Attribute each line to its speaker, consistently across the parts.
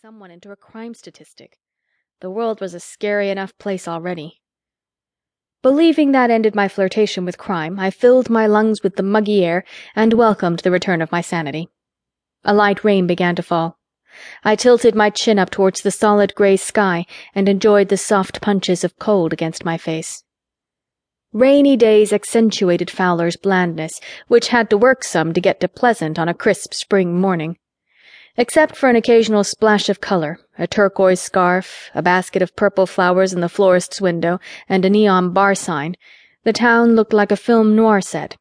Speaker 1: someone into a crime statistic. The world was a scary enough place already. Believing that ended my flirtation with crime, I filled my lungs with the muggy air and welcomed the return of my sanity. A light rain began to fall. I tilted my chin up towards the solid gray sky and enjoyed the soft punches of cold against my face. Rainy days accentuated Fowler's blandness, which had to work some to get to pleasant on a crisp spring morning. Except for an occasional splash of color, a turquoise scarf, a basket of purple flowers in the florist's window, and a neon bar sign, the town looked like a film noir set.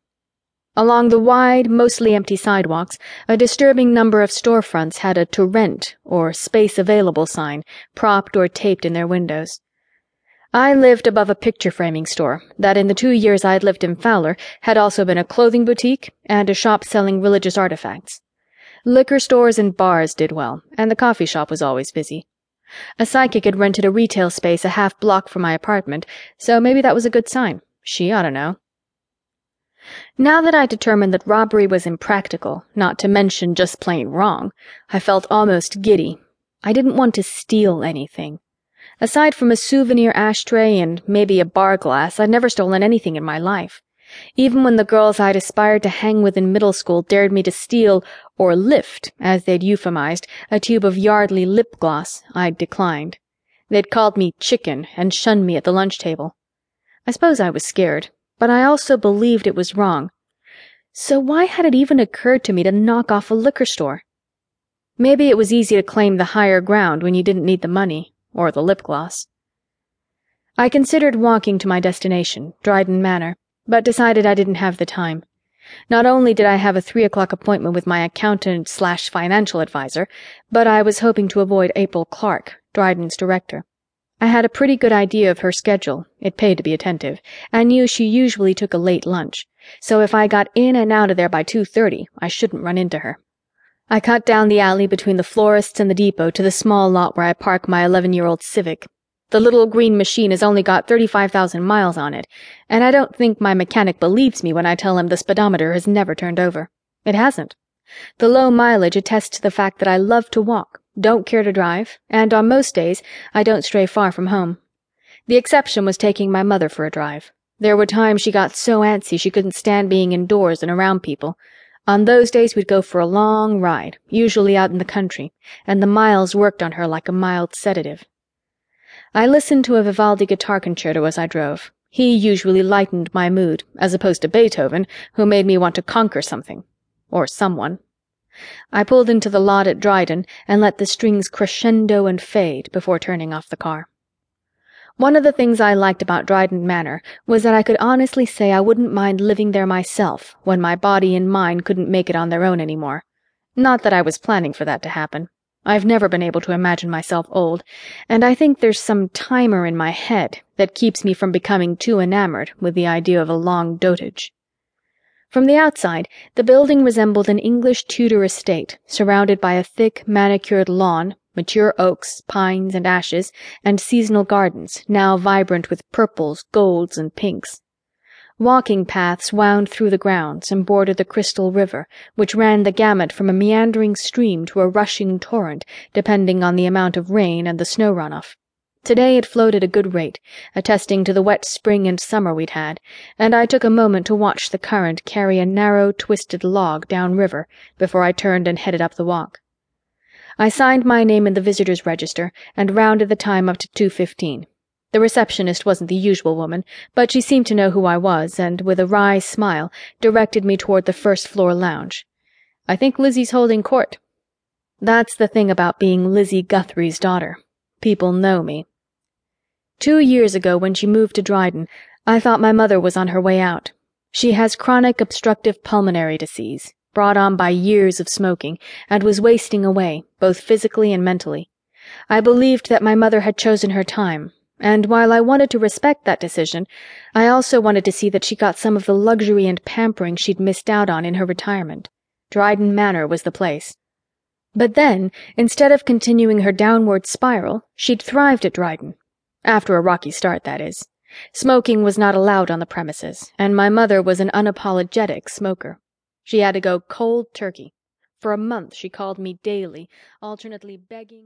Speaker 1: Along the wide, mostly empty sidewalks, a disturbing number of storefronts had a to rent or space available sign propped or taped in their windows. I lived above a picture framing store that in the two years I'd lived in Fowler had also been a clothing boutique and a shop selling religious artifacts. Liquor stores and bars did well, and the coffee shop was always busy. A psychic had rented a retail space a half block from my apartment, so maybe that was a good sign. She ought to know. Now that I determined that robbery was impractical, not to mention just plain wrong, I felt almost giddy. I didn't want to steal anything. Aside from a souvenir ashtray and maybe a bar glass, I'd never stolen anything in my life. Even when the girls I'd aspired to hang with in middle school dared me to steal, or lift, as they'd euphemized, a tube of Yardley lip gloss, I'd declined. They'd called me chicken and shunned me at the lunch table. I suppose I was scared, but I also believed it was wrong. So why had it even occurred to me to knock off a liquor store? Maybe it was easy to claim the higher ground when you didn't need the money or the lip gloss. I considered walking to my destination, Dryden Manor, but decided I didn't have the time. Not only did I have a three o'clock appointment with my accountant slash financial advisor, but I was hoping to avoid April Clark, Dryden's director. I had a pretty good idea of her schedule, it paid to be attentive, and knew she usually took a late lunch, so if I got in and out of there by 2:30, I shouldn't run into her. I cut down the alley between the florist's and the depot to the small lot where I park my 11 year old Civic. The little green machine has only got 35,000 miles on it, and I don't think my mechanic believes me when I tell him the speedometer has never turned over. It hasn't. The low mileage attests to the fact that I love to walk, don't care to drive, and on most days I don't stray far from home. The exception was taking my mother for a drive. There were times she got so antsy she couldn't stand being indoors and around people. On those days, we'd go for a long ride, usually out in the country, and the miles worked on her like a mild sedative. I listened to a Vivaldi guitar concerto as I drove. He usually lightened my mood, as opposed to Beethoven, who made me want to conquer something. Or someone. I pulled into the lot at Dryden and let the strings crescendo and fade before turning off the car. One of the things I liked about Dryden Manor was that I could honestly say I wouldn't mind living there myself when my body and mind couldn't make it on their own any more. Not that I was planning for that to happen. I've never been able to imagine myself old, and I think there's some timer in my head that keeps me from becoming too enamored with the idea of a long dotage. From the outside, the building resembled an English Tudor estate, surrounded by a thick, manicured lawn mature oaks, pines and ashes, and seasonal gardens, now vibrant with purples, golds and pinks. Walking paths wound through the grounds and bordered the crystal river, which ran the gamut from a meandering stream to a rushing torrent, depending on the amount of rain and the snow runoff. Today it flowed at a good rate, attesting to the wet spring and summer we'd had, and I took a moment to watch the current carry a narrow, twisted log down river before I turned and headed up the walk. I signed my name in the visitors' register and rounded the time up to 2:15. The receptionist wasn't the usual woman, but she seemed to know who I was and, with a wry smile, directed me toward the first floor lounge. I think Lizzie's holding court. That's the thing about being Lizzie Guthrie's daughter. People know me. Two years ago, when she moved to Dryden, I thought my mother was on her way out. She has chronic obstructive pulmonary disease brought on by years of smoking, and was wasting away, both physically and mentally. I believed that my mother had chosen her time, and while I wanted to respect that decision, I also wanted to see that she got some of the luxury and pampering she'd missed out on in her retirement. Dryden Manor was the place. But then, instead of continuing her downward spiral, she'd thrived at Dryden. After a rocky start, that is. Smoking was not allowed on the premises, and my mother was an unapologetic smoker. She had to go cold turkey. For a month she called me daily, alternately begging